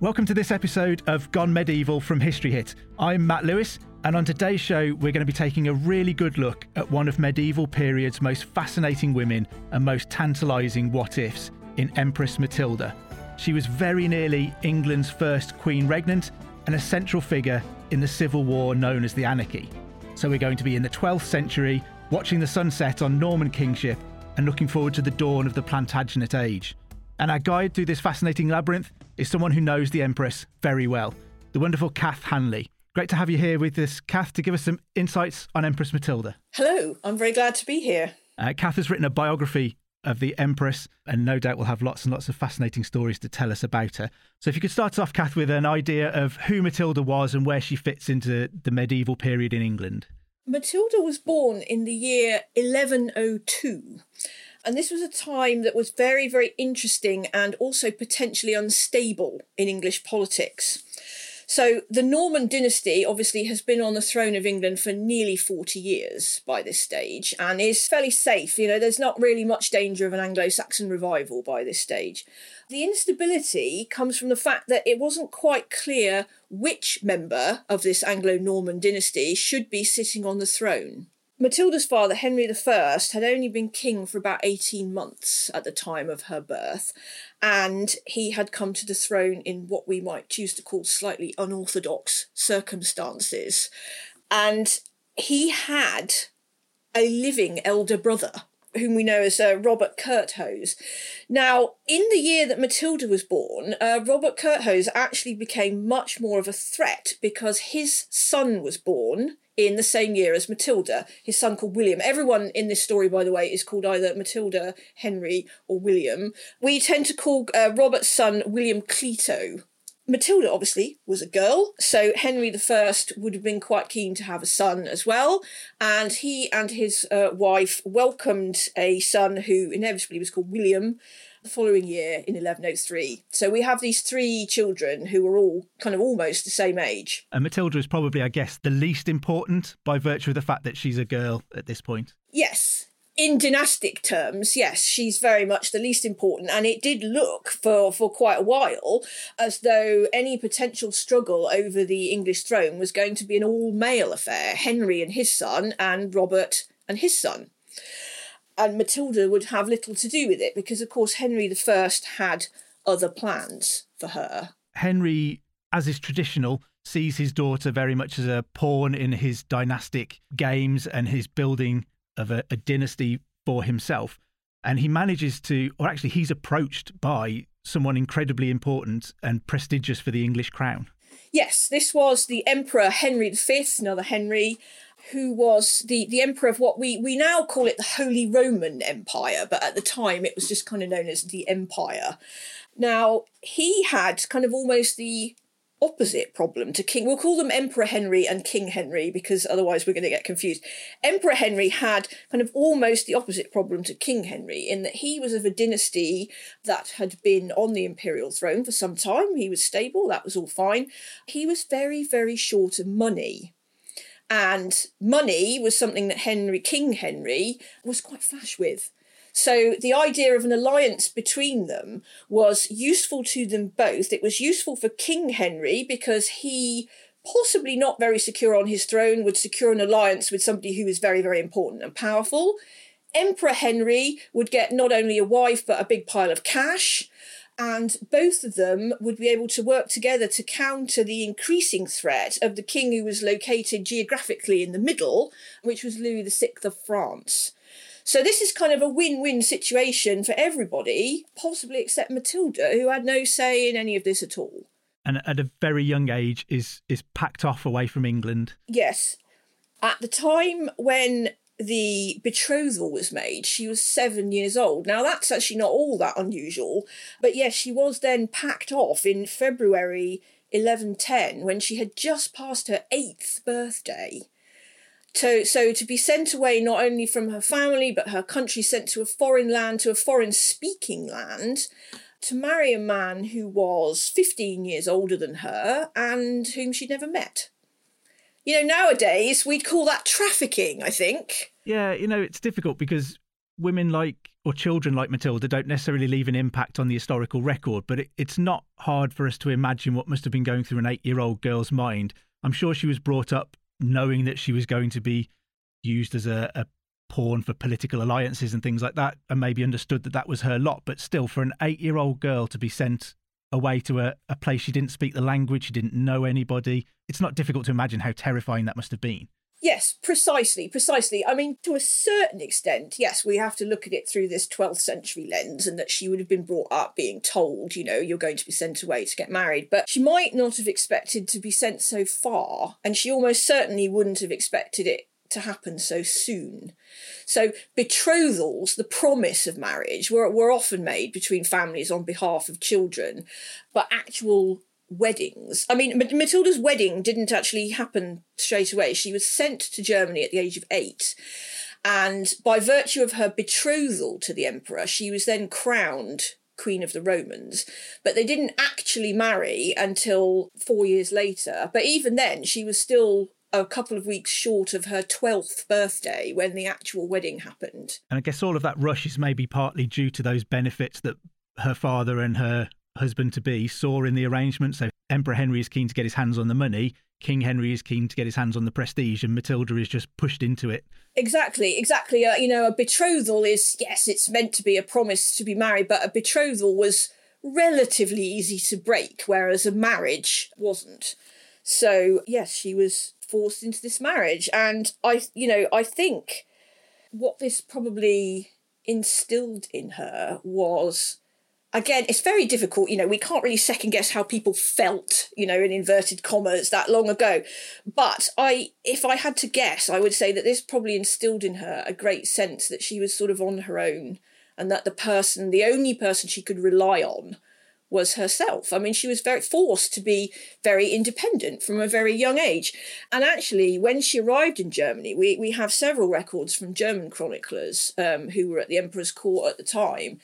Welcome to this episode of Gone Medieval from History Hit. I'm Matt Lewis, and on today's show, we're going to be taking a really good look at one of medieval period's most fascinating women and most tantalising what ifs in Empress Matilda. She was very nearly England's first Queen Regnant and a central figure in the civil war known as the Anarchy. So we're going to be in the 12th century, watching the sunset on Norman kingship, and looking forward to the dawn of the Plantagenet age. And our guide through this fascinating labyrinth is someone who knows the Empress very well, the wonderful Kath Hanley. Great to have you here with us, Kath, to give us some insights on Empress Matilda. Hello, I'm very glad to be here. Uh, Kath has written a biography of the Empress, and no doubt we'll have lots and lots of fascinating stories to tell us about her. So, if you could start off, Kath, with an idea of who Matilda was and where she fits into the medieval period in England. Matilda was born in the year 1102. And this was a time that was very, very interesting and also potentially unstable in English politics. So, the Norman dynasty obviously has been on the throne of England for nearly 40 years by this stage and is fairly safe. You know, there's not really much danger of an Anglo Saxon revival by this stage. The instability comes from the fact that it wasn't quite clear which member of this Anglo Norman dynasty should be sitting on the throne. Matilda's father, Henry I, had only been king for about 18 months at the time of her birth, and he had come to the throne in what we might choose to call slightly unorthodox circumstances. And he had a living elder brother whom we know as uh, Robert Curthose. Now, in the year that Matilda was born, uh, Robert Curthose actually became much more of a threat because his son was born in the same year as Matilda, his son called William. Everyone in this story, by the way, is called either Matilda, Henry, or William. We tend to call uh, Robert's son William Clito. Matilda obviously was a girl, so Henry I would have been quite keen to have a son as well, and he and his uh, wife welcomed a son who inevitably was called William the following year in 1103. So we have these three children who are all kind of almost the same age. And Matilda is probably, I guess, the least important by virtue of the fact that she's a girl at this point. Yes. In dynastic terms, yes, she's very much the least important, and it did look for, for quite a while as though any potential struggle over the English throne was going to be an all male affair Henry and his son, and Robert and his son and Matilda would have little to do with it because, of course, Henry I had other plans for her. Henry, as is traditional, sees his daughter very much as a pawn in his dynastic games and his building of a, a dynasty for himself. And he manages to, or actually, he's approached by someone incredibly important and prestigious for the English crown. Yes, this was the Emperor Henry V, another Henry, who was the, the emperor of what we, we now call it the Holy Roman Empire, but at the time it was just kind of known as the Empire. Now, he had kind of almost the opposite problem to King. We'll call them Emperor Henry and King Henry because otherwise we're going to get confused. Emperor Henry had kind of almost the opposite problem to King Henry in that he was of a dynasty that had been on the imperial throne for some time. He was stable, that was all fine. He was very, very short of money. And money was something that Henry, King Henry, was quite flash with. So the idea of an alliance between them was useful to them both. It was useful for King Henry because he, possibly not very secure on his throne, would secure an alliance with somebody who was very, very important and powerful. Emperor Henry would get not only a wife but a big pile of cash and both of them would be able to work together to counter the increasing threat of the king who was located geographically in the middle, which was Louis VI of France. So this is kind of a win-win situation for everybody, possibly except Matilda, who had no say in any of this at all. And at a very young age is is packed off away from England. Yes. At the time when the betrothal was made, she was seven years old. Now, that's actually not all that unusual, but yes, she was then packed off in February 1110 when she had just passed her eighth birthday. So, so to be sent away not only from her family but her country, sent to a foreign land, to a foreign speaking land, to marry a man who was 15 years older than her and whom she'd never met you know, nowadays we'd call that trafficking, I think. Yeah, you know, it's difficult because women like or children like Matilda don't necessarily leave an impact on the historical record, but it, it's not hard for us to imagine what must have been going through an eight year old girl's mind. I'm sure she was brought up knowing that she was going to be used as a, a pawn for political alliances and things like that, and maybe understood that that was her lot. But still, for an eight year old girl to be sent away to a, a place she didn't speak the language, she didn't know anybody, it's not difficult to imagine how terrifying that must have been. Yes, precisely, precisely. I mean, to a certain extent, yes, we have to look at it through this 12th century lens and that she would have been brought up being told, you know, you're going to be sent away to get married. But she might not have expected to be sent so far, and she almost certainly wouldn't have expected it to happen so soon. So betrothals, the promise of marriage, were, were often made between families on behalf of children, but actual weddings. I mean, Matilda's wedding didn't actually happen straight away. She was sent to Germany at the age of eight. And by virtue of her betrothal to the emperor, she was then crowned Queen of the Romans. But they didn't actually marry until four years later. But even then, she was still a couple of weeks short of her 12th birthday when the actual wedding happened. And I guess all of that rush is maybe partly due to those benefits that her father and her husband to be saw in the arrangement. So Emperor Henry is keen to get his hands on the money, King Henry is keen to get his hands on the prestige, and Matilda is just pushed into it. Exactly, exactly. Uh, you know, a betrothal is, yes, it's meant to be a promise to be married, but a betrothal was relatively easy to break, whereas a marriage wasn't. So, yes, she was forced into this marriage. And I, you know, I think what this probably instilled in her was again, it's very difficult. You know, we can't really second guess how people felt, you know, in inverted commas that long ago. But I, if I had to guess, I would say that this probably instilled in her a great sense that she was sort of on her own and that the person, the only person she could rely on was herself. I mean, she was very forced to be very independent from a very young age. And actually, when she arrived in Germany, we, we have several records from German chroniclers um, who were at the emperor's court at the time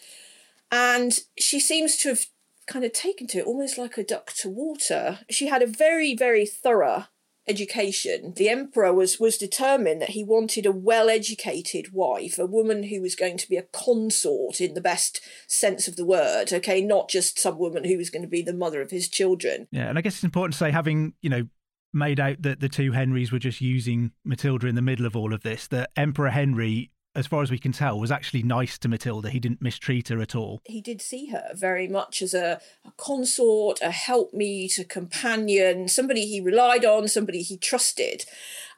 and she seems to have kind of taken to it almost like a duck to water. She had a very, very thorough education. The emperor was was determined that he wanted a well-educated wife, a woman who was going to be a consort in the best sense of the word, okay, not just some woman who was going to be the mother of his children. Yeah, and I guess it's important to say having, you know, made out that the two Henrys were just using Matilda in the middle of all of this, that Emperor Henry as far as we can tell, was actually nice to Matilda. He didn't mistreat her at all. He did see her very much as a, a consort, a helpmeet, a companion, somebody he relied on, somebody he trusted.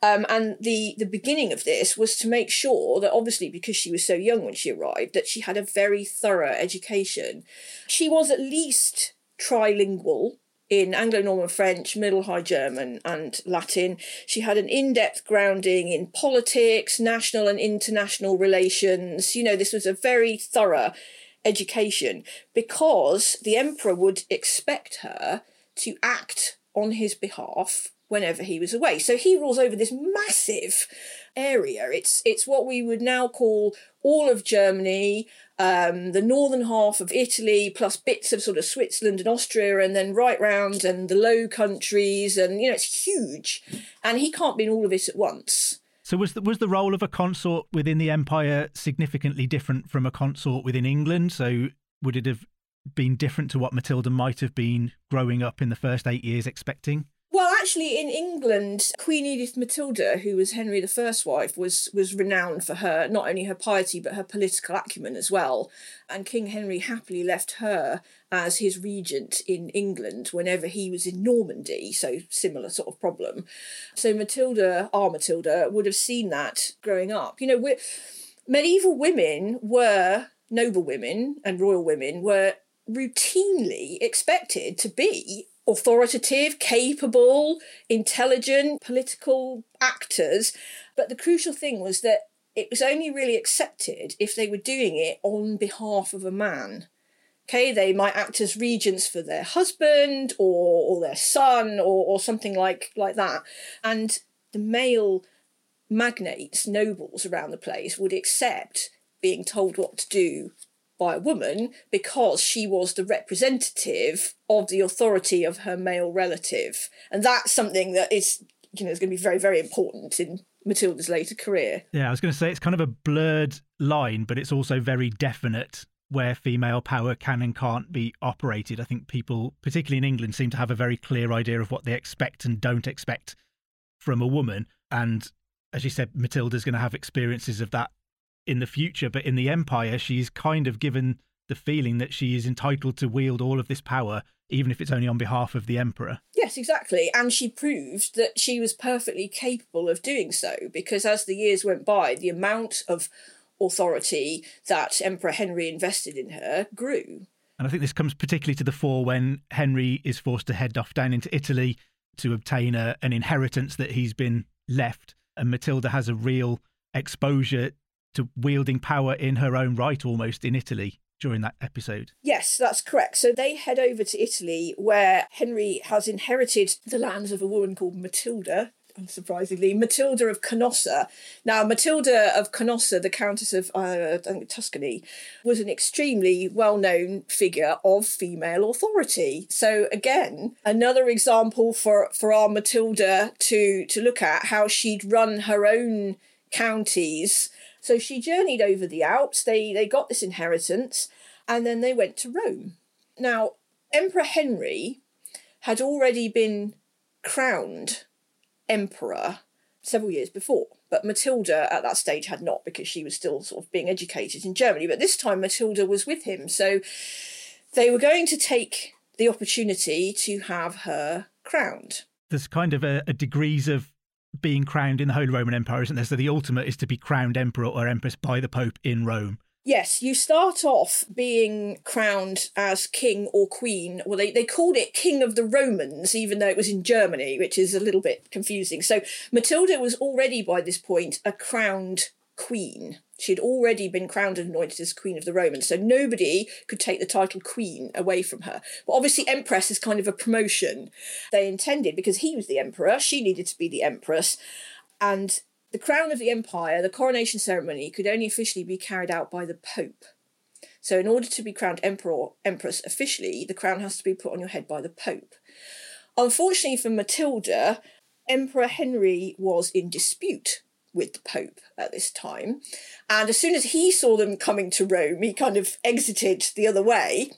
Um, and the the beginning of this was to make sure that obviously because she was so young when she arrived that she had a very thorough education. She was at least trilingual in Anglo Norman French, Middle High German, and Latin. She had an in depth grounding in politics, national and international relations. You know, this was a very thorough education because the emperor would expect her to act on his behalf whenever he was away. So he rules over this massive area. It's it's what we would now call all of Germany, um, the northern half of Italy, plus bits of sort of Switzerland and Austria, and then right round and the Low Countries, and you know it's huge, and he can't be in all of it at once. So was the, was the role of a consort within the empire significantly different from a consort within England? So would it have been different to what Matilda might have been growing up in the first eight years expecting? Actually, in England, Queen Edith Matilda, who was Henry I's wife, was was renowned for her not only her piety but her political acumen as well. And King Henry happily left her as his regent in England whenever he was in Normandy. So similar sort of problem. So Matilda, our Matilda, would have seen that growing up. You know, medieval women were noble women and royal women were routinely expected to be authoritative, capable, intelligent political actors. But the crucial thing was that it was only really accepted if they were doing it on behalf of a man. Okay, they might act as regents for their husband or, or their son or, or something like, like that. And the male magnates, nobles around the place would accept being told what to do by a woman because she was the representative of the authority of her male relative. And that's something that is, you know, is going to be very, very important in Matilda's later career. Yeah, I was going to say it's kind of a blurred line, but it's also very definite where female power can and can't be operated. I think people, particularly in England, seem to have a very clear idea of what they expect and don't expect from a woman. And as you said, Matilda's going to have experiences of that in the future. But in the Empire, she's kind of given the feeling that she is entitled to wield all of this power, even if it's only on behalf of the Emperor. Yes, exactly. And she proved that she was perfectly capable of doing so because as the years went by, the amount of authority that Emperor Henry invested in her grew. And I think this comes particularly to the fore when Henry is forced to head off down into Italy to obtain a, an inheritance that he's been left. And Matilda has a real exposure to wielding power in her own right almost in Italy during that episode. Yes, that's correct. So they head over to Italy where Henry has inherited the lands of a woman called Matilda, unsurprisingly, Matilda of Canossa. Now, Matilda of Canossa, the Countess of uh, Tuscany, was an extremely well known figure of female authority. So, again, another example for, for our Matilda to, to look at how she'd run her own counties. So, she journeyed over the Alps, they, they got this inheritance, and then they went to Rome. Now, Emperor Henry had already been crowned emperor several years before. But Matilda at that stage had not because she was still sort of being educated in Germany. But this time Matilda was with him. So they were going to take the opportunity to have her crowned. There's kind of a, a degrees of being crowned in the Holy Roman Empire, isn't there? So the ultimate is to be crowned emperor or empress by the Pope in Rome. Yes, you start off being crowned as king or queen. Well, they, they called it King of the Romans, even though it was in Germany, which is a little bit confusing. So Matilda was already by this point a crowned queen. She'd already been crowned and anointed as Queen of the Romans, so nobody could take the title Queen away from her. But obviously, Empress is kind of a promotion they intended because he was the Emperor, she needed to be the Empress. And the crown of the empire, the coronation ceremony, could only officially be carried out by the Pope. So, in order to be crowned emperor or empress officially, the crown has to be put on your head by the Pope. Unfortunately for Matilda, Emperor Henry was in dispute with the Pope at this time. And as soon as he saw them coming to Rome, he kind of exited the other way.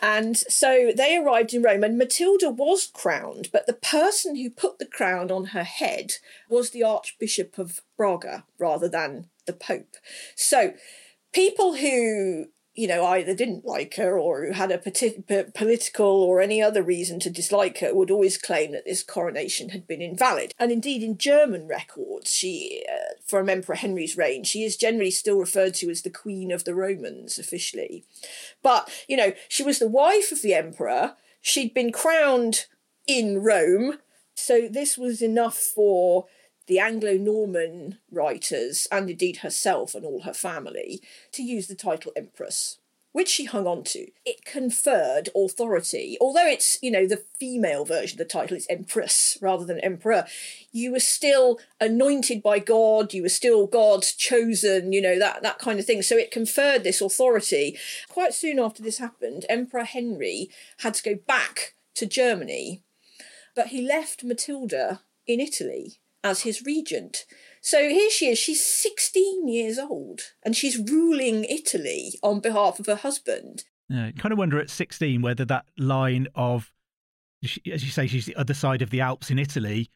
And so they arrived in Rome, and Matilda was crowned, but the person who put the crown on her head was the Archbishop of Braga rather than the Pope. So people who you know, either didn't like her or who had a political or any other reason to dislike her would always claim that this coronation had been invalid. And indeed, in German records, she, uh, from Emperor Henry's reign, she is generally still referred to as the Queen of the Romans officially. But, you know, she was the wife of the emperor, she'd been crowned in Rome, so this was enough for the Anglo Norman writers, and indeed herself and all her family, to use the title Empress, which she hung on to. It conferred authority. Although it's, you know, the female version of the title is Empress rather than Emperor, you were still anointed by God, you were still God's chosen, you know, that, that kind of thing. So it conferred this authority. Quite soon after this happened, Emperor Henry had to go back to Germany, but he left Matilda in Italy as his regent. So here she is, she's 16 years old and she's ruling Italy on behalf of her husband. Yeah, kind of wonder at 16 whether that line of, as you say, she's the other side of the Alps in Italy,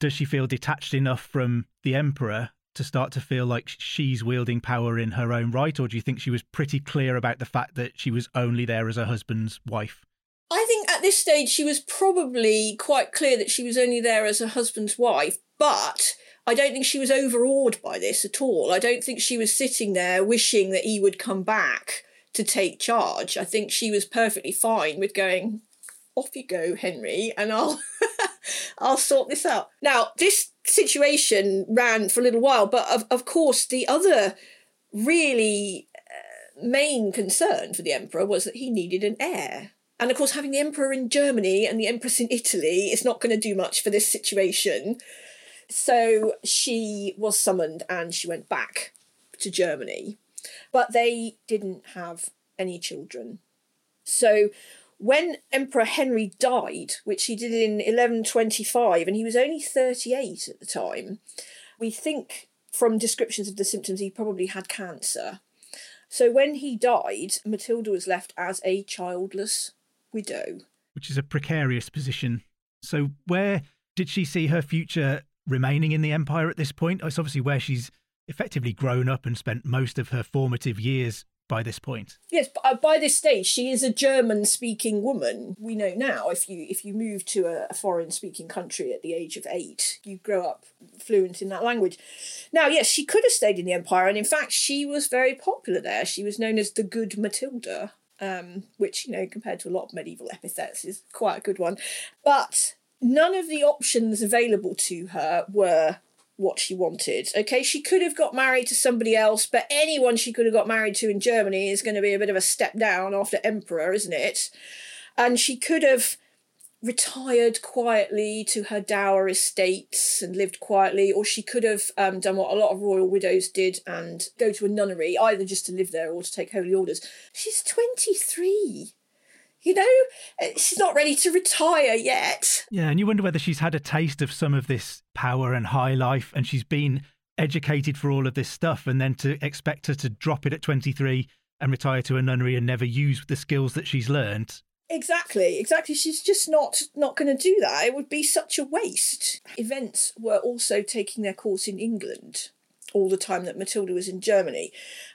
does she feel detached enough from the emperor to start to feel like she's wielding power in her own right? Or do you think she was pretty clear about the fact that she was only there as her husband's wife? I think at this stage she was probably quite clear that she was only there as her husband's wife, but I don't think she was overawed by this at all. I don't think she was sitting there wishing that he would come back to take charge. I think she was perfectly fine with going, off you go, Henry, and I'll I'll sort this out. Now, this situation ran for a little while, but of, of course, the other really uh, main concern for the emperor was that he needed an heir. And of course, having the emperor in Germany and the empress in Italy is not going to do much for this situation. So she was summoned and she went back to Germany. But they didn't have any children. So when Emperor Henry died, which he did in 1125, and he was only 38 at the time, we think from descriptions of the symptoms, he probably had cancer. So when he died, Matilda was left as a childless widow. Which is a precarious position. So, where did she see her future remaining in the empire at this point? It's obviously where she's effectively grown up and spent most of her formative years by this point. Yes, uh, by this stage, she is a German-speaking woman. We know now if you if you move to a, foreign-speaking country at the age of eight, you grow up fluent in that language. Now, yes, she could have stayed in the empire, and in fact, she was very popular there. She was known as the Good Matilda. Um, which, you know, compared to a lot of medieval epithets, is quite a good one. But none of the options available to her were what she wanted. Okay, she could have got married to somebody else, but anyone she could have got married to in Germany is going to be a bit of a step down after emperor, isn't it? And she could have retired quietly to her dower estates and lived quietly, or she could have um, done what a lot of royal widows did and go to a nunnery, either just to live there or to take holy orders. She's 23 you know, uh, she's not ready to retire yet. Yeah, and you wonder whether she's had a taste of some of this power and high life and she's been educated for all of this stuff and then to expect her to drop it at 23 and retire to a nunnery and never use the skills that she's learned. Exactly, exactly. She's just not not going to do that. It would be such a waste. Events were also taking their course in England all the time that Matilda was in Germany.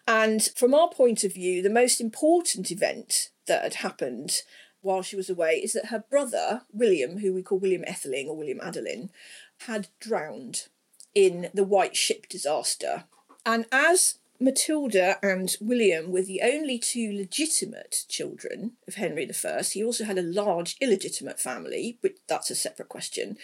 And from our point of view, the most important event that had happened while she was away is that her brother, William, who we call William Etheling or William Adelin, had drowned in the White Ship disaster. And as Matilda and William were the only two legitimate children of Henry I, he also had a large illegitimate family, but that's a separate question.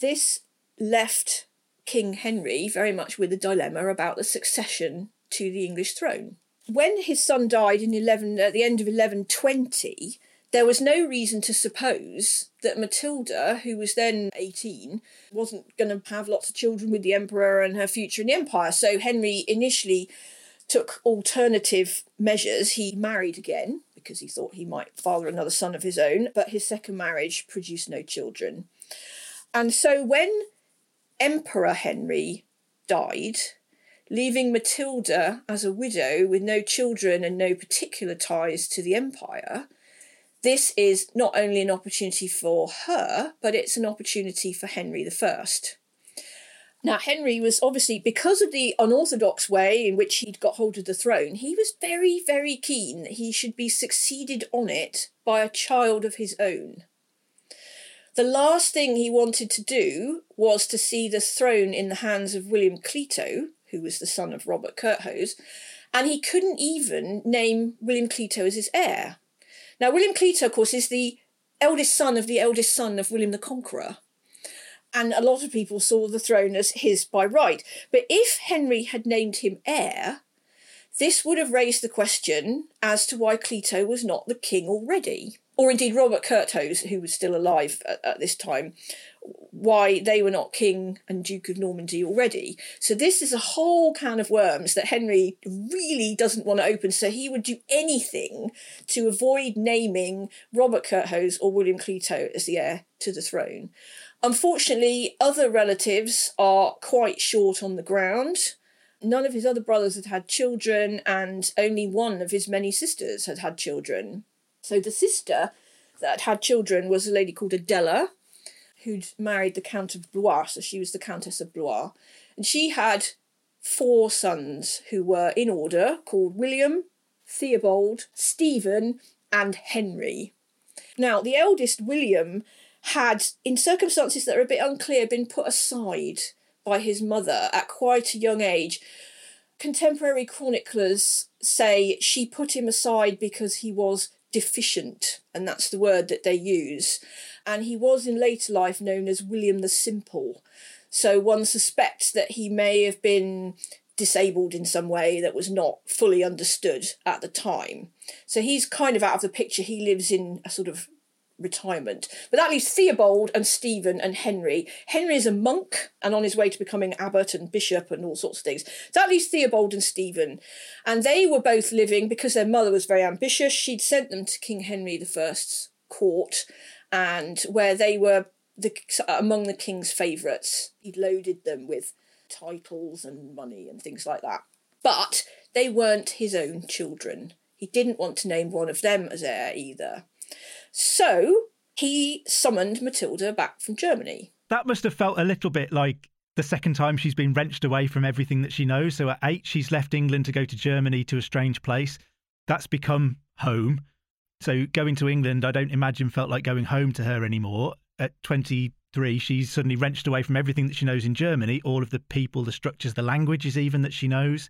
This left King Henry very much with a dilemma about the succession to the English throne when his son died in 11 at the end of 1120 there was no reason to suppose that Matilda, who was then 18, wasn't going to have lots of children with the emperor and her future in the empire. So Henry initially took alternative measures. He married again because he thought he might father another son of his own, but his second marriage produced no children. And so when Emperor Henry died, leaving Matilda as a widow with no children and no particular ties to the empire, this is not only an opportunity for her, but it's an opportunity for Henry I. Now, Henry was obviously, because of the unorthodox way in which he'd got hold of the throne, he was very, very keen that he should be succeeded on it by a child of his own. The last thing he wanted to do was to see the throne in the hands of William Clito, who was the son of Robert Curthose, and he couldn't even name William Clito as his heir. Now, William Clito, of course, is the eldest son of the eldest son of William the Conqueror. And a lot of people saw the throne as his by right. But if Henry had named him heir, this would have raised the question as to why Clito was not the king already. Or indeed, Robert Curthose, who was still alive at, at this time, why they were not king and duke of normandy already. So this is a whole can of worms that henry really doesn't want to open. So he would do anything to avoid naming robert curthose or william clito as the heir to the throne. Unfortunately other relatives are quite short on the ground. None of his other brothers had had children and only one of his many sisters had had children. So the sister that had children was a lady called adela who'd married the Count of Blois, so she was the Countess of Blois. And she had four sons who were in order called William, Theobald, Stephen, and Henry. Now, the eldest William had, in circumstances that are a bit unclear, been put aside by his mother at quite a young age. Contemporary chroniclers say she put him aside because he was deficient, and that's the word that they use. And he was in later life known as William the Simple. So one suspects that he may have been disabled in some way that was not fully understood at the time. So he's kind of out of the picture. He lives in a sort of retirement. But that leaves Theobald and Stephen and Henry. Henry is a monk and on his way to becoming abbot and bishop and all sorts of things. So that leaves Theobald and Stephen. And they were both living, because their mother was very ambitious, she'd sent them to King Henry I's court, and where they were the, among the king's favourites. He'd loaded them with titles and money and things like that. But they weren't his own children. He didn't want to name one of them as heir either. So he summoned Matilda back from Germany. That must have felt a little bit like the second time she's been wrenched away from everything that she knows. So at eight, she's left England to go to Germany to a strange place. That's become home. So going to England, I don't imagine felt like going home to her anymore. At 23, she's suddenly wrenched away from everything that she knows in Germany, all of the people, the structures, the languages, even that she knows,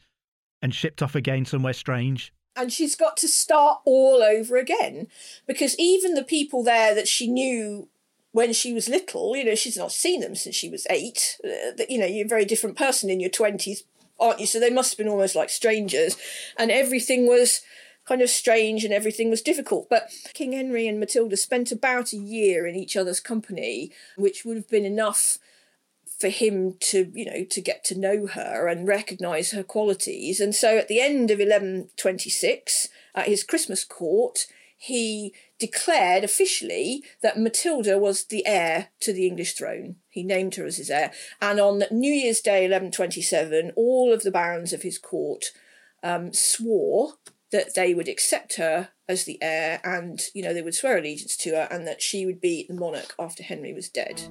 and shipped off again somewhere strange. And she's got to start all over again because even the people there that she knew when she was little, you know, she's not seen them since she was eight. Uh, you know, you're a very different person in your 20s, aren't you? So they must have been almost like strangers. And everything was kind of strange and everything was difficult. But King Henry and Matilda spent about a year in each other's company, which would have been enough for him to, you know, to get to know her and recognise her qualities. And so at the end of 1126, at his Christmas court, he declared officially that Matilda was the heir to the English throne. He named her as his heir. And on New Year's Day, 1127, all of the barons of his court um, swore that they would accept her as the heir and, you know, they would swear allegiance to her and that she would be the monarch after Henry was dead.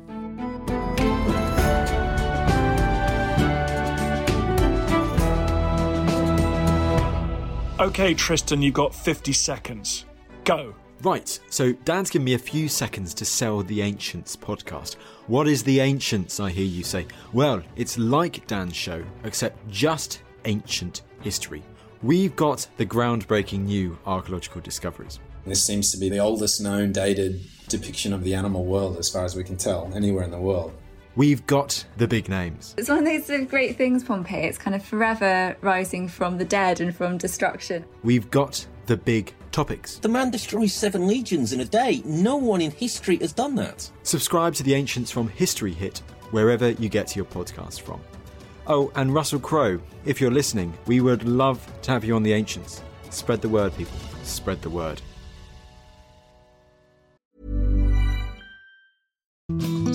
Okay, Tristan, you've got 50 seconds. Go. Right, so Dan's given me a few seconds to sell the Ancients podcast. What is the Ancients, I hear you say? Well, it's like Dan's show, except just ancient history. We've got the groundbreaking new archaeological discoveries. This seems to be the oldest known dated depiction of the animal world, as far as we can tell, anywhere in the world. We've got the big names. It's one of those sort of great things, Pompeii. It's kind of forever rising from the dead and from destruction. We've got the big topics. The man destroys seven legions in a day. No one in history has done that. Subscribe to the Ancients from History Hit, wherever you get your podcast from. Oh, and Russell Crowe, if you're listening, we would love to have you on the Ancients. Spread the word, people. Spread the word.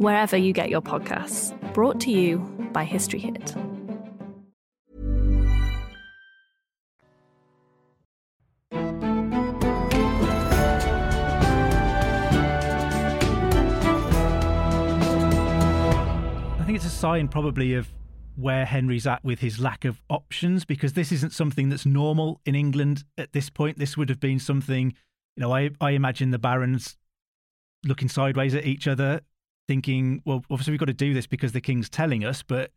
wherever you get your podcasts. Brought to you by History Hit. I think it's a sign probably of where Henry's at with his lack of options because this isn't something that's normal in England at this point. This would have been something, you know, I, I imagine the barons looking sideways at each other, thinking, well, obviously we've got to do this because the king's telling us, but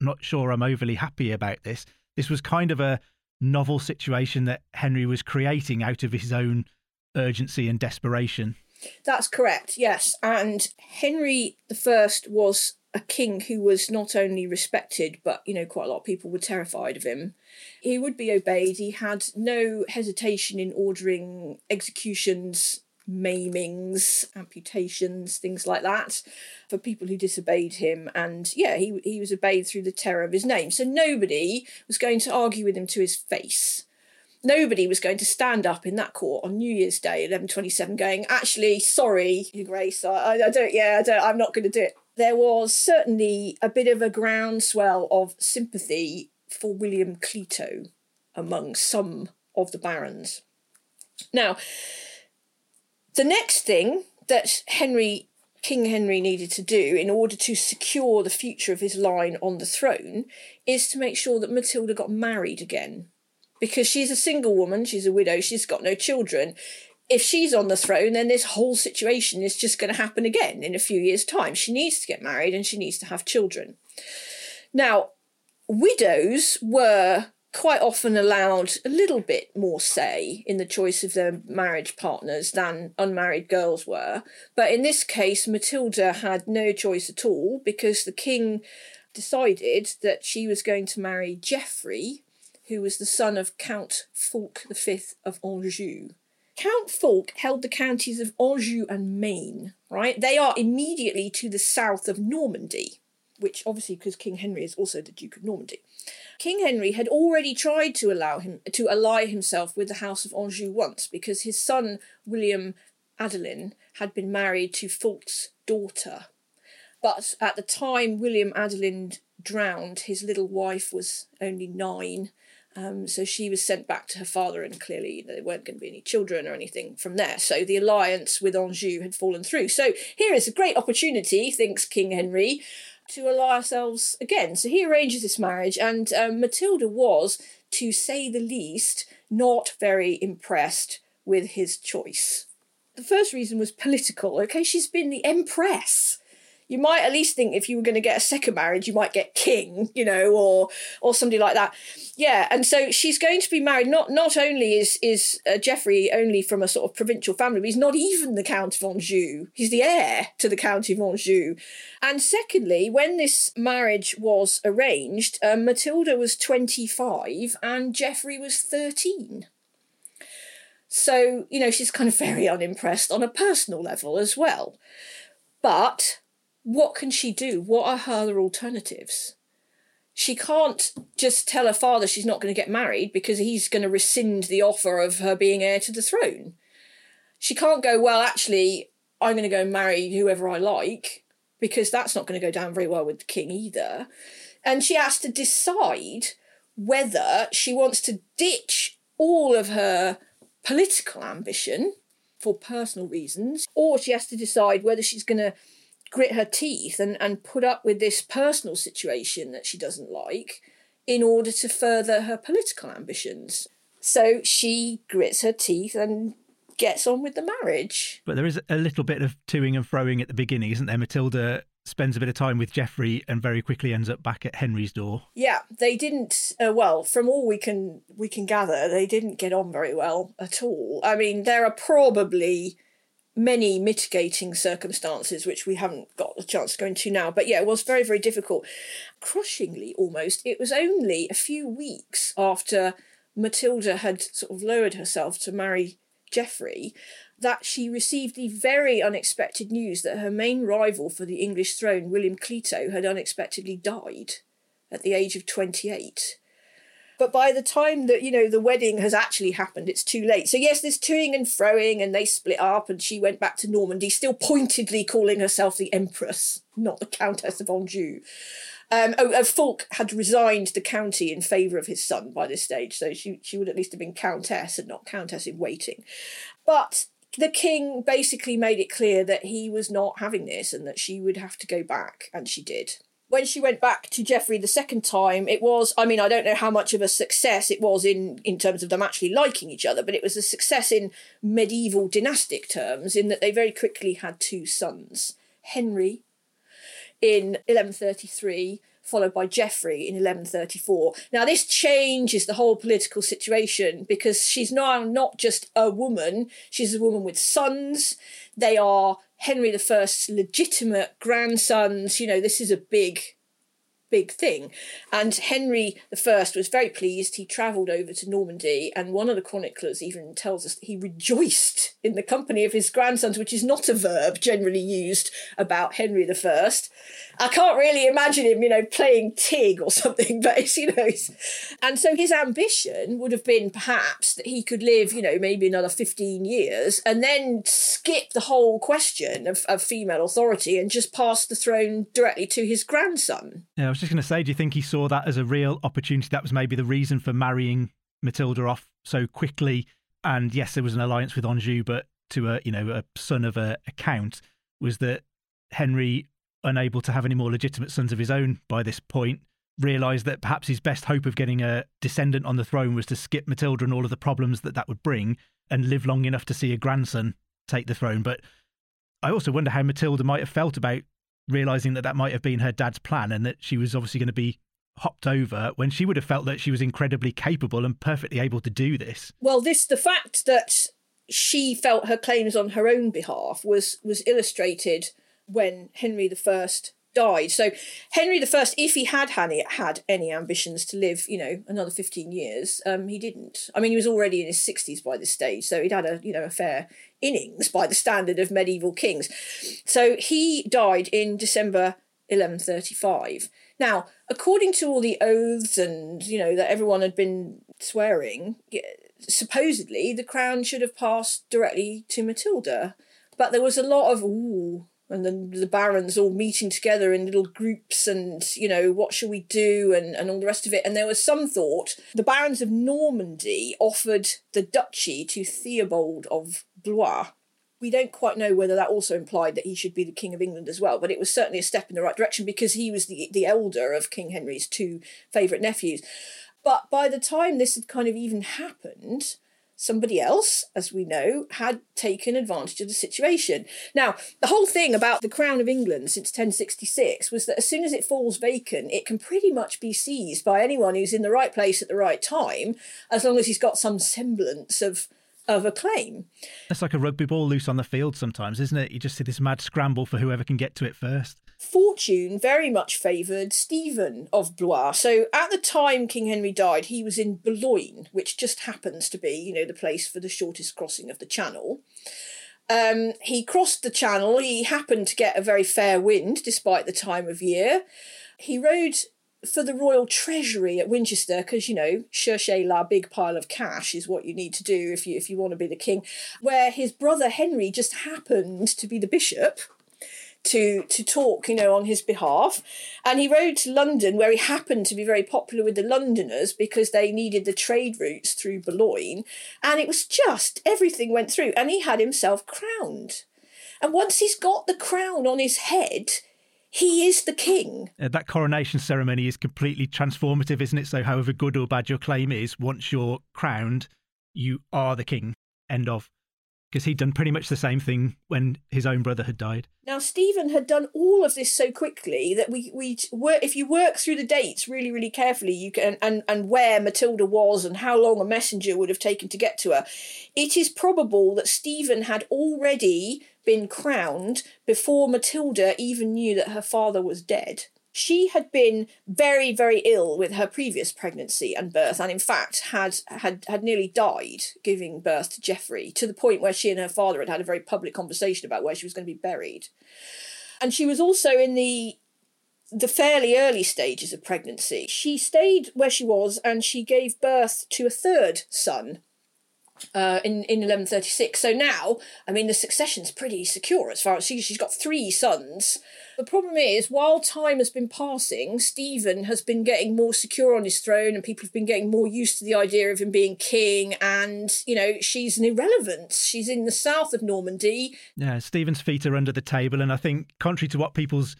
I'm not sure I'm overly happy about this. This was kind of a novel situation that Henry was creating out of his own urgency and desperation. That's correct, yes. And Henry I was a king who was not only respected, but, you know, quite a lot of people were terrified of him. He would be obeyed. He had no hesitation in ordering executions, maimings, amputations, things like that for people who disobeyed him. And yeah, he, he was obeyed through the terror of his name. So nobody was going to argue with him to his face nobody was going to stand up in that court on New Year's Day, eleven twenty-seven, going, "Actually, sorry, Your Grace, I, I don't. Yeah, I don't. I'm not going to do it." There was certainly a bit of a groundswell of sympathy for William Clito among some of the barons. Now, the next thing that Henry King Henry needed to do in order to secure the future of his line on the throne is to make sure that Matilda got married again. Because she's a single woman, she's a widow, she's got no children. If she's on the throne, then this whole situation is just going to happen again in a few years' time. She needs to get married and she needs to have children. Now, widows were quite often allowed a little bit more say in the choice of their marriage partners than unmarried girls were. But in this case, Matilda had no choice at all because the king decided that she was going to marry Geoffrey, who was the son of Count Fulk V of Anjou. Count Fulk held the counties of Anjou and Maine, right? They are immediately to the south of Normandy, which obviously, because King Henry is also the Duke of Normandy. King Henry had already tried to allow him to ally himself with the House of Anjou once because his son William Adelin had been married to Fulk's daughter. But at the time William Adelin drowned, his little wife was only nine. Um, so she was sent back to her father, and clearly there weren't going to be any children or anything from there. So the alliance with Anjou had fallen through. So here is a great opportunity, thinks King Henry, to allow ourselves again. So he arranges this marriage, and um, Matilda was, to say the least, not very impressed with his choice. The first reason was political. Okay, she's been the empress you might at least think if you were going to get a second marriage, you might get king, you know, or or somebody like that. Yeah, and so she's going to be married. Not not only is is uh, Geoffrey only from a sort of provincial family, but he's not even the Count of Anjou. He's the heir to the County of Anjou. And secondly, when this marriage was arranged, um, Matilda was twenty five and Geoffrey was thirteen. So you know she's kind of very unimpressed on a personal level as well. But what can she do? What are her alternatives? She can't just tell her father she's not going to get married because he's going to rescind the offer of her being heir to the throne. She can't go, well, actually, I'm going to go marry whoever I like because that's not going to go down very well with the king either. And she has to decide whether she wants to ditch all of her political ambition for personal reasons, or she has to decide whether she's going to grit her teeth and, and put up with this personal situation that she doesn't like in order to further her political ambitions. So she grits her teeth and gets on with the marriage. But there is a little bit of toing and froing at the beginning, isn't there? Matilda spends a bit of time with Geoffrey and very quickly ends up back at Henry's door. Yeah, they didn't. Uh, well, from all we can we can gather, they didn't get on very well at all. I mean, there are probably many mitigating circumstances which we haven't got the chance to go into now. But yeah it was very very difficult. Crushingly almost it was only a few weeks after matilda had sort of lowered herself to marry geoffrey that she received the very unexpected news that her main rival for the english throne william clito had unexpectedly died at the age of 28 but by the time that, you know, the wedding has actually happened, it's too late. So, yes, there's toing and froing, and they split up, and she went back to Normandy, still pointedly calling herself the Empress, not the Countess of Anjou. Um, oh, uh, Fulk had resigned the county in favour of his son by this stage, so she, she would at least have been Countess and not Countess in waiting. But the king basically made it clear that he was not having this and that she would have to go back, and she did when she went back to Geoffrey the second time, it was, I mean, I don't know how much of a success it was in, in terms of them actually liking each other, but it was a success in medieval dynastic terms, in that they very quickly had two sons Henry in 1133, followed by Geoffrey in 1134. Now, this changes the whole political situation because she's now not just a woman, she's a woman with sons. They are Henry I's legitimate grandsons. You know, this is a big big thing. And Henry I was very pleased. He travelled over to Normandy, and one of the chroniclers even tells us he rejoiced in the company of his grandsons, which is not a verb generally used about Henry I. I can't really imagine him, you know, playing Tig or something, but it's, you know, it's... and so his ambition would have been perhaps that he could live, you know, maybe another 15 years and then skip the whole question of, of female authority and just pass the throne directly to his grandson. Yeah, was just going to say, do you think he saw that as a real opportunity? That was maybe the reason for marrying Matilda off so quickly. And yes, there was an alliance with Anjou, but to a you know a son of a, a count was that Henry, unable to have any more legitimate sons of his own by this point, realised that perhaps his best hope of getting a descendant on the throne was to skip Matilda and all of the problems that that would bring and live long enough to see a grandson take the throne. But I also wonder how Matilda might have felt about realising that that might have been her dad's plan and that she was obviously going to be hopped over when she would have felt that she was incredibly capable and perfectly able to do this. Well, this the fact that she felt her claims on her own behalf was was illustrated when Henry I died. So Henry I, if he had had any, ambitions to live, you know, another fifteen years, um, he didn't. I mean, he was already in his sixties by this stage, so he'd had a you know a fair innings by the standard of medieval kings. So he died in December 1135. Now, according to all the oaths and you know that everyone had been swearing, supposedly the crown should have passed directly to Matilda, but there was a lot of ooh and then the barons all meeting together in little groups and you know what shall we do and, and all the rest of it. And there was some thought the barons of normandy offered the duchy to theobald of blois. We don't quite know whether that also implied that he should be the king of england as well but it was certainly a step in the right direction because he was the, the elder of king henry's two favourite nephews. But by the time this had kind of even happened somebody else, as we know, had taken advantage of the situation. Now, the whole thing about the Crown of England since 1066 was that as soon as it falls vacant, it can pretty much be seized by anyone who's in the right place at the right time, as long as he's got some semblance of of a claim. It's like a rugby ball loose on the field sometimes, isn't it? You just see this mad scramble for whoever can get to it first fortune very much favoured Stephen of Blois. So at the time King Henry died, he was in Boulogne, which just happens to be, you know, the place for the shortest crossing of the Channel. Um, he crossed the Channel. He happened to get a very fair wind despite the time of year. He rode for the royal treasury at Winchester because you know cherchez la big pile of cash is what you need to do if you if you want to be the king. Where his brother Henry just happened to be the bishop to to talk, you know, on his behalf. And he rode to London, where he happened to be very popular with the Londoners because they needed the trade routes through Boulogne. And it was just everything went through, and he had himself crowned. And once he's got the crown on his head, he is the king. Uh, that coronation ceremony is completely transformative, isn't it? So, however good or bad your claim is, once you're crowned, you are the king. End of because he'd done pretty much the same thing when his own brother had died. Now Stephen had done all of this so quickly that we we were if you work through the dates really really carefully you can and and where Matilda was and how long a messenger would have taken to get to her, it is probable that Stephen had already been crowned before Matilda even knew that her father was dead she had been very very ill with her previous pregnancy and birth and in fact had had had nearly died giving birth to Geoffrey to the point where she and her father had had a very public conversation about where she was going to be buried. And she was also in the the fairly early stages of pregnancy. She stayed where she was and she gave birth to a third son uh, in in 1136. So now, I mean, the succession's pretty secure as far as she, she's got three sons. The problem is, while time has been passing, Stephen has been getting more secure on his throne, and people have been getting more used to the idea of him being king. And you know, she's an irrelevance. She's in the south of Normandy. Yeah, Stephen's feet are under the table, and I think, contrary to what people's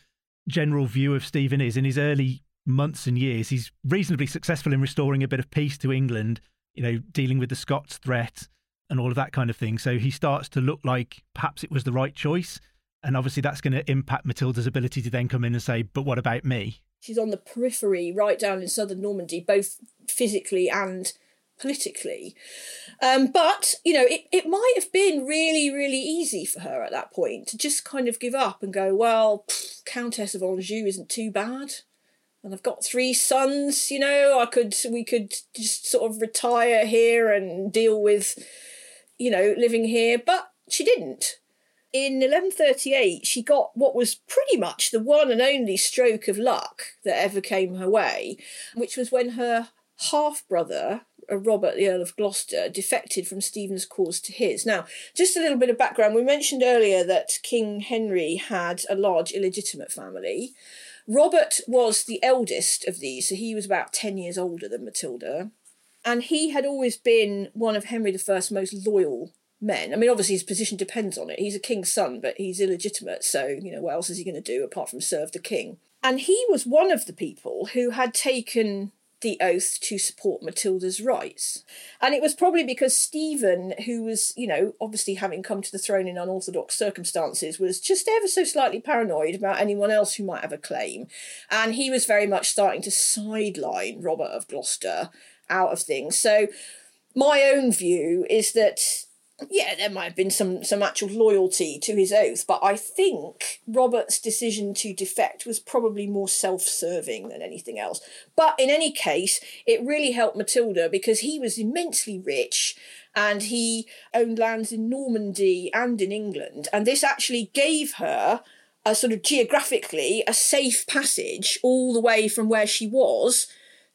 general view of Stephen is, in his early months and years, he's reasonably successful in restoring a bit of peace to England you know, dealing with the Scots threat and all of that kind of thing. So he starts to look like perhaps it was the right choice. And obviously that's going to impact Matilda's ability to then come in and say, but what about me? She's on the periphery, right down in southern Normandy, both physically and politically. Um, but, you know, it, it might have been really, really easy for her at that point to just kind of give up and go, well, pff, Countess of Anjou isn't too bad and I've got three sons, you know, I could we could just sort of retire here and deal with, you know, living here. But she didn't. In 1138, she got what was pretty much the one and only stroke of luck that ever came her way, which was when her half brother, Robert, the Earl of Gloucester, defected from Stephen's cause to his. Now, just a little bit of background. We mentioned earlier that King Henry had a large illegitimate family. Robert was the eldest of these, so he was about 10 years older than Matilda. And he had always been one of Henry I's most loyal men. I mean, obviously his position depends on it. He's a king's son, but he's illegitimate, so you know what else is he going to do apart from serve the king? And he was one of the people who had taken the oath to support Matilda's rights. And it was probably because Stephen, who was, you know, obviously having come to the throne in unorthodox circumstances, was just ever so slightly paranoid about anyone else who might have a claim. And he was very much starting to sideline Robert of Gloucester out of things. So my own view is that yeah, there might have been some some actual loyalty to his oath, but I think Robert's decision to defect was probably more self-serving than anything else. But in any case, it really helped Matilda because he was immensely rich and he owned lands in Normandy and in England, and this actually gave her a sort of geographically a safe passage all the way from where she was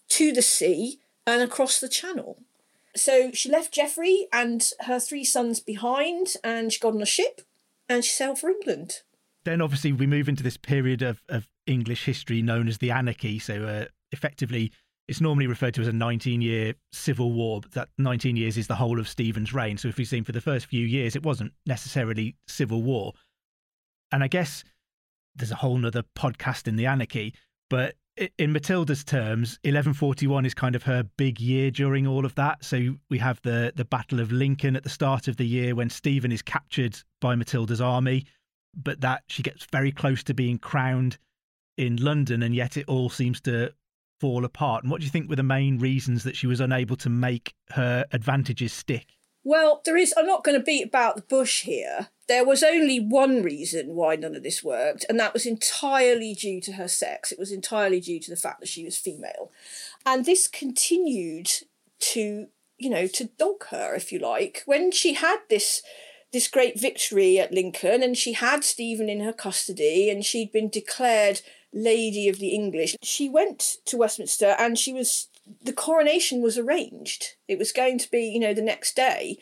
to the sea and across the channel. So she left Geoffrey and her three sons behind, and she got on a ship and she sailed for England. Then, obviously, we move into this period of, of English history known as the Anarchy. So, uh, effectively, it's normally referred to as a 19 year civil war, but that 19 years is the whole of Stephen's reign. So, if we've seen for the first few years, it wasn't necessarily civil war. And I guess there's a whole nother podcast in the Anarchy, but in Matilda's terms, 1141 is kind of her big year during all of that. So we have the the Battle of Lincoln at the start of the year when Stephen is captured by Matilda's army, but that she gets very close to being crowned in London, and yet it all seems to fall apart. And what do you think were the main reasons that she was unable to make her advantages stick? Well, there is. I'm not going to beat about the bush here. There was only one reason why none of this worked, and that was entirely due to her sex. It was entirely due to the fact that she was female. And this continued to, you know, to dog her, if you like. When she had this this great victory at Lincoln and she had Stephen in her custody and she'd been declared Lady of the English. She went to Westminster and she was the coronation was arranged. It was going to be, you know, the next day.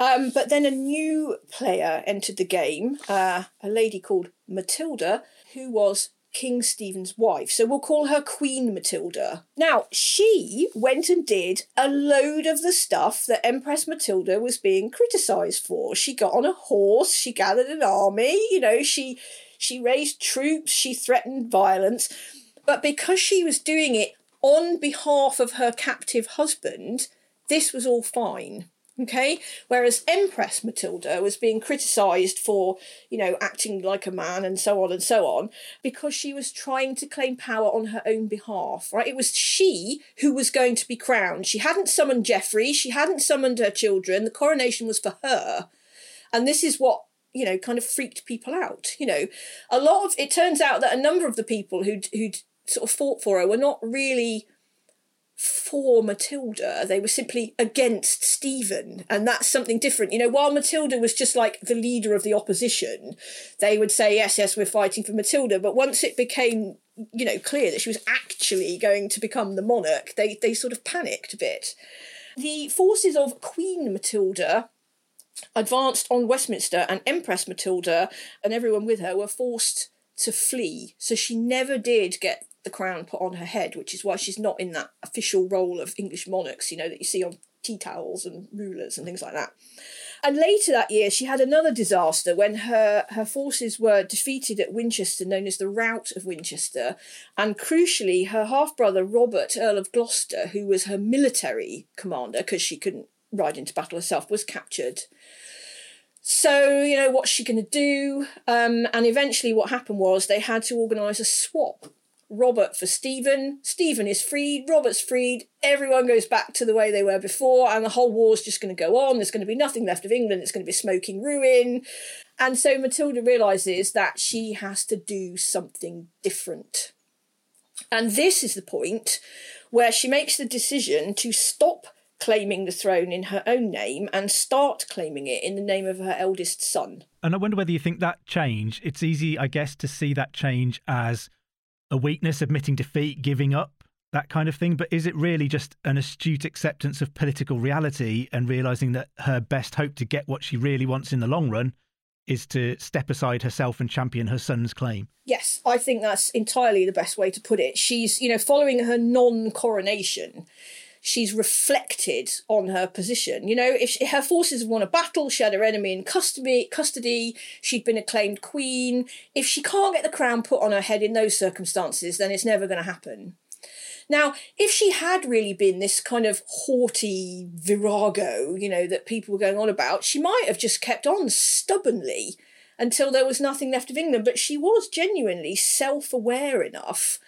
Um, but then a new player entered the game, uh, a lady called Matilda, who was King Stephen's wife. So we'll call her Queen Matilda. Now, she went and did a load of the stuff that Empress Matilda was being criticised for. She got on a horse, she gathered an army, you know, she she raised troops, she threatened violence. But because she was doing it on behalf of her captive husband, this was all fine. Okay, whereas Empress Matilda was being criticised for, you know, acting like a man and so on and so on, because she was trying to claim power on her own behalf, right? It was she who was going to be crowned. She hadn't summoned Geoffrey, she hadn't summoned her children, the coronation was for her. And this is what you know kind of freaked people out you know a lot of it turns out that a number of the people who'd who'd sort of fought for her were not really for Matilda. They were simply against Stephen. And that's something different. You know, while Matilda was just like the leader of the opposition, they would say, yes, yes, we're fighting for Matilda. But once it became, you know, clear that she was actually going to become the monarch, they, they sort of panicked a bit. The forces of Queen Matilda advanced on Westminster, and Empress Matilda and everyone with her were forced to flee. So she never did get the crown put on her head, which is why she's not in that official roll of English monarchs, you know, that you see on tea towels and rulers and things like that. And later that year, she had another disaster when her, her forces were defeated at Winchester, known as the Rout of Winchester. And crucially, her half brother, Robert, Earl of Gloucester, who was her military commander, because she couldn't ride into battle herself, was captured. So, you know, what's she going to do? Um, and eventually, what happened was they had to organise a swap Robert for Stephen. Stephen is freed, Robert's freed, everyone goes back to the way they were before, and the whole war's just going to go on. There's going to be nothing left of England, it's going to be smoking ruin. And so Matilda realises that she has to do something different. And this is the point where she makes the decision to stop claiming the throne in her own name and start claiming it in the name of her eldest son. And I wonder whether you think that change, it's easy, I guess, to see that change as a weakness, admitting defeat, giving up, that kind of thing. But is it really just an astute acceptance of political reality and realizing that her best hope to get what she really wants in the long run is to step aside herself and champion her son's claim? Yes, I think that's entirely the best way to put it. She's, you know, following her non coronation, she's reflected on her position. You know, if she, her forces won a battle, she had her enemy in custody, custody, she'd been acclaimed queen. If she can't get the crown put on her head in those circumstances, then it's never going to happen. Now, if she had really been this kind of haughty virago, you know, that people were going on about, she might have just kept on stubbornly until there was nothing left of England. But she was genuinely self aware enough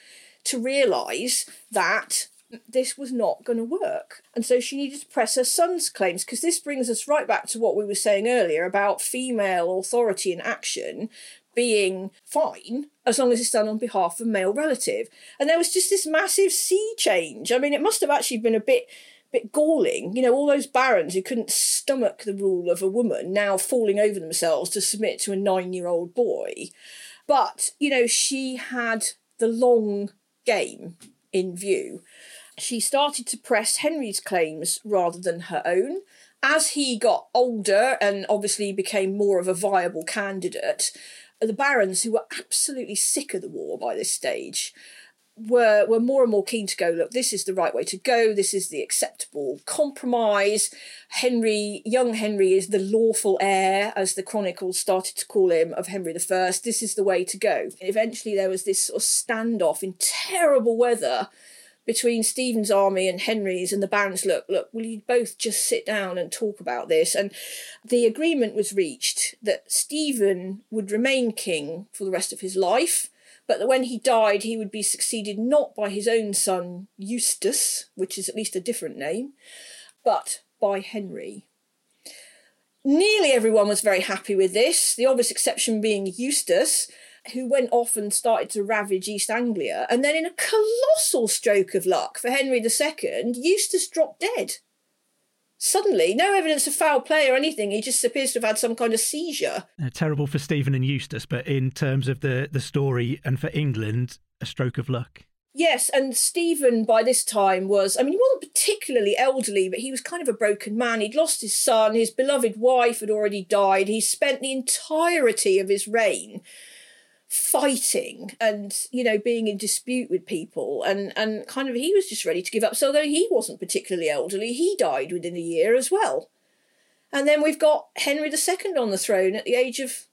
to realise that this was not going to work. And so she needed to press her son's claims because this brings us right back to what we were saying earlier about female authority in action being fine as long as it's done on behalf of male relative. And there was just this massive sea change. I mean, it must have actually been a bit bit galling. You know, all those barons who couldn't stomach the rule of a woman now falling over themselves to submit to a nine year old boy. But, you know, she had the long game in view. She started to press Henry's claims rather than her own. As he got older and obviously became more of a viable candidate, the barons, who were absolutely sick of the war by this stage, were were more and more keen to go look this is the right way to go. This is the acceptable compromise. Henry young henry is the lawful heir as the chronicles started to call him of henry i this is the way to go. Eventually there was this sort of standoff in terrible weather between Stephen's army and Henry's and the barons look look will you both just sit down and talk about this? And the agreement was reached that Stephen would remain king for the rest of his life but that when he died he would be succeeded not by his own son Eustace which is at least a different name but by Henry. Nearly everyone was very happy with this, the obvious exception being Eustace, who went off and started to ravage East Anglia. And then, in a colossal stroke of luck for Henry II, Eustace dropped dead. Suddenly, no evidence of foul play or anything. He just appears to have had some kind of seizure. Uh, terrible for Stephen and Eustace, but in terms of the, the story and for England, a stroke of luck. Yes, and Stephen by this time was, I mean, he wasn't particularly elderly, but he was kind of a broken man. He'd lost his son, his beloved wife had already died. He spent the entirety of his reign fighting and you know being in dispute with people. And and kind of he was just ready to give up so though he wasn't particularly elderly he died within a year as well. And then we've got henry ii on the throne at the age of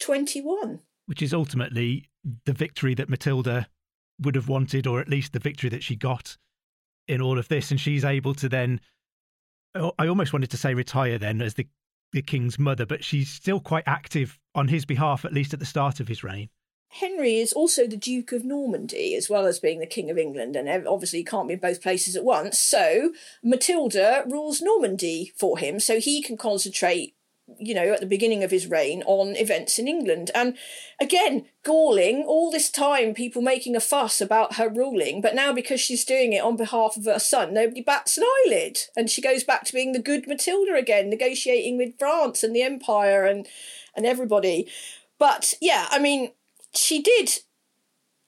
21 which is ultimately the victory that matilda would have wanted or at least the victory that she got in all of this. And she's able to then oh, i almost wanted to say retire then as the the king's mother but she's still quite active on his behalf at least at the start of his reign Henry is also the Duke of Normandy, as well as being the King of England, and obviously he can't be in both places at once. So Matilda rules Normandy for him, so he can concentrate, you know, at the beginning of his reign on events in England. And again, galling, all this time people making a fuss about her ruling, but now because she's doing it on behalf of her son, nobody bats an eyelid. And she goes back to being the good Matilda again, negotiating with France and the Empire and, and everybody. But yeah, I mean, she did,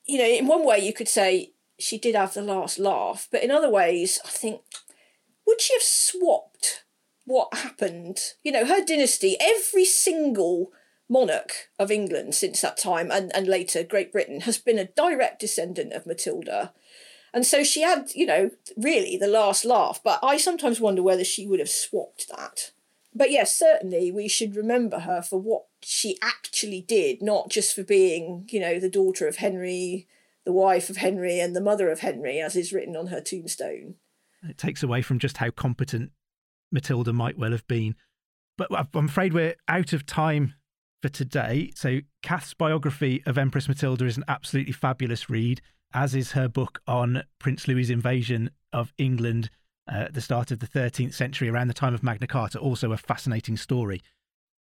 you know, in one way you could say she did have the last laugh, but in other ways, I think, would she have swapped what happened? You know, her dynasty, every single monarch of England since that time and, and later Great Britain has been a direct descendant of Matilda. And so she had, you know, really the last laugh, but I sometimes wonder whether she would have swapped that. But yes, certainly we should remember her for what she actually did, not just for being, you know, the daughter of Henry, the wife of Henry, and the mother of Henry, as is written on her tombstone. It takes away from just how competent Matilda might well have been. But I'm afraid we're out of time for today. So, Kath's biography of Empress Matilda is an absolutely fabulous read, as is her book on Prince Louis's invasion of England uh, at the start of the 13th century, around the time of Magna Carta. Also, a fascinating story.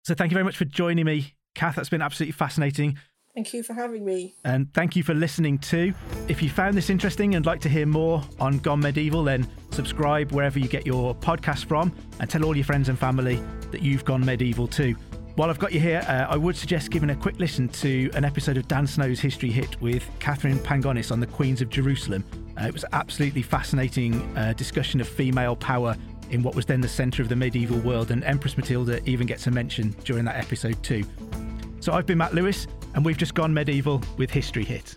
So thank you very much for joining me, Kath. That's been absolutely fascinating. Thank you for having me. And thank you for listening too. If you found this interesting and like to hear more on Gone Medieval, then subscribe wherever you get your podcast from and tell all your friends and family that you've gone medieval too. While I've got you here, uh, I would suggest giving a quick listen to an episode of Dan Snow's History Hit with Katherine Pangonis on the Queens of Jerusalem. Uh, it was absolutely fascinating uh, discussion of female power in what was then the centre of the medieval world, and Empress Matilda even gets a mention during that episode too. So I've been Matt Lewis, and we've just gone medieval with History Hit.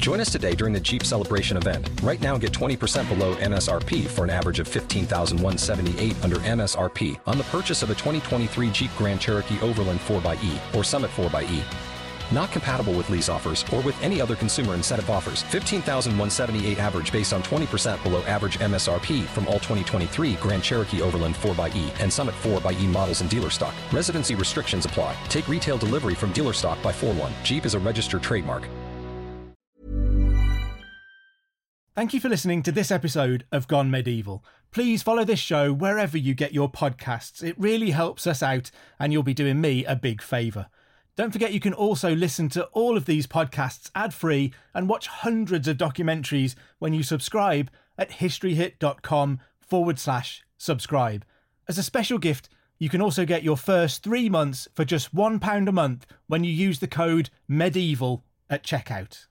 Join us today during the Jeep Celebration event. Right now, get 20% below MSRP for an average of 15178 under MSRP on the purchase of a 2023 Jeep Grand Cherokee Overland 4xE or Summit 4xE. Not compatible with lease offers or with any other consumer incentive offers. 15,178 average based on 20% below average MSRP from all 2023 Grand Cherokee Overland 4xE and Summit 4xE models in dealer stock. Residency restrictions apply. Take retail delivery from dealer stock by 4 1. Jeep is a registered trademark. Thank you for listening to this episode of Gone Medieval. Please follow this show wherever you get your podcasts. It really helps us out, and you'll be doing me a big favour. Don't forget you can also listen to all of these podcasts ad free and watch hundreds of documentaries when you subscribe at historyhit.com forward slash subscribe. As a special gift, you can also get your first three months for just £1 a month when you use the code MEDIEVAL at checkout.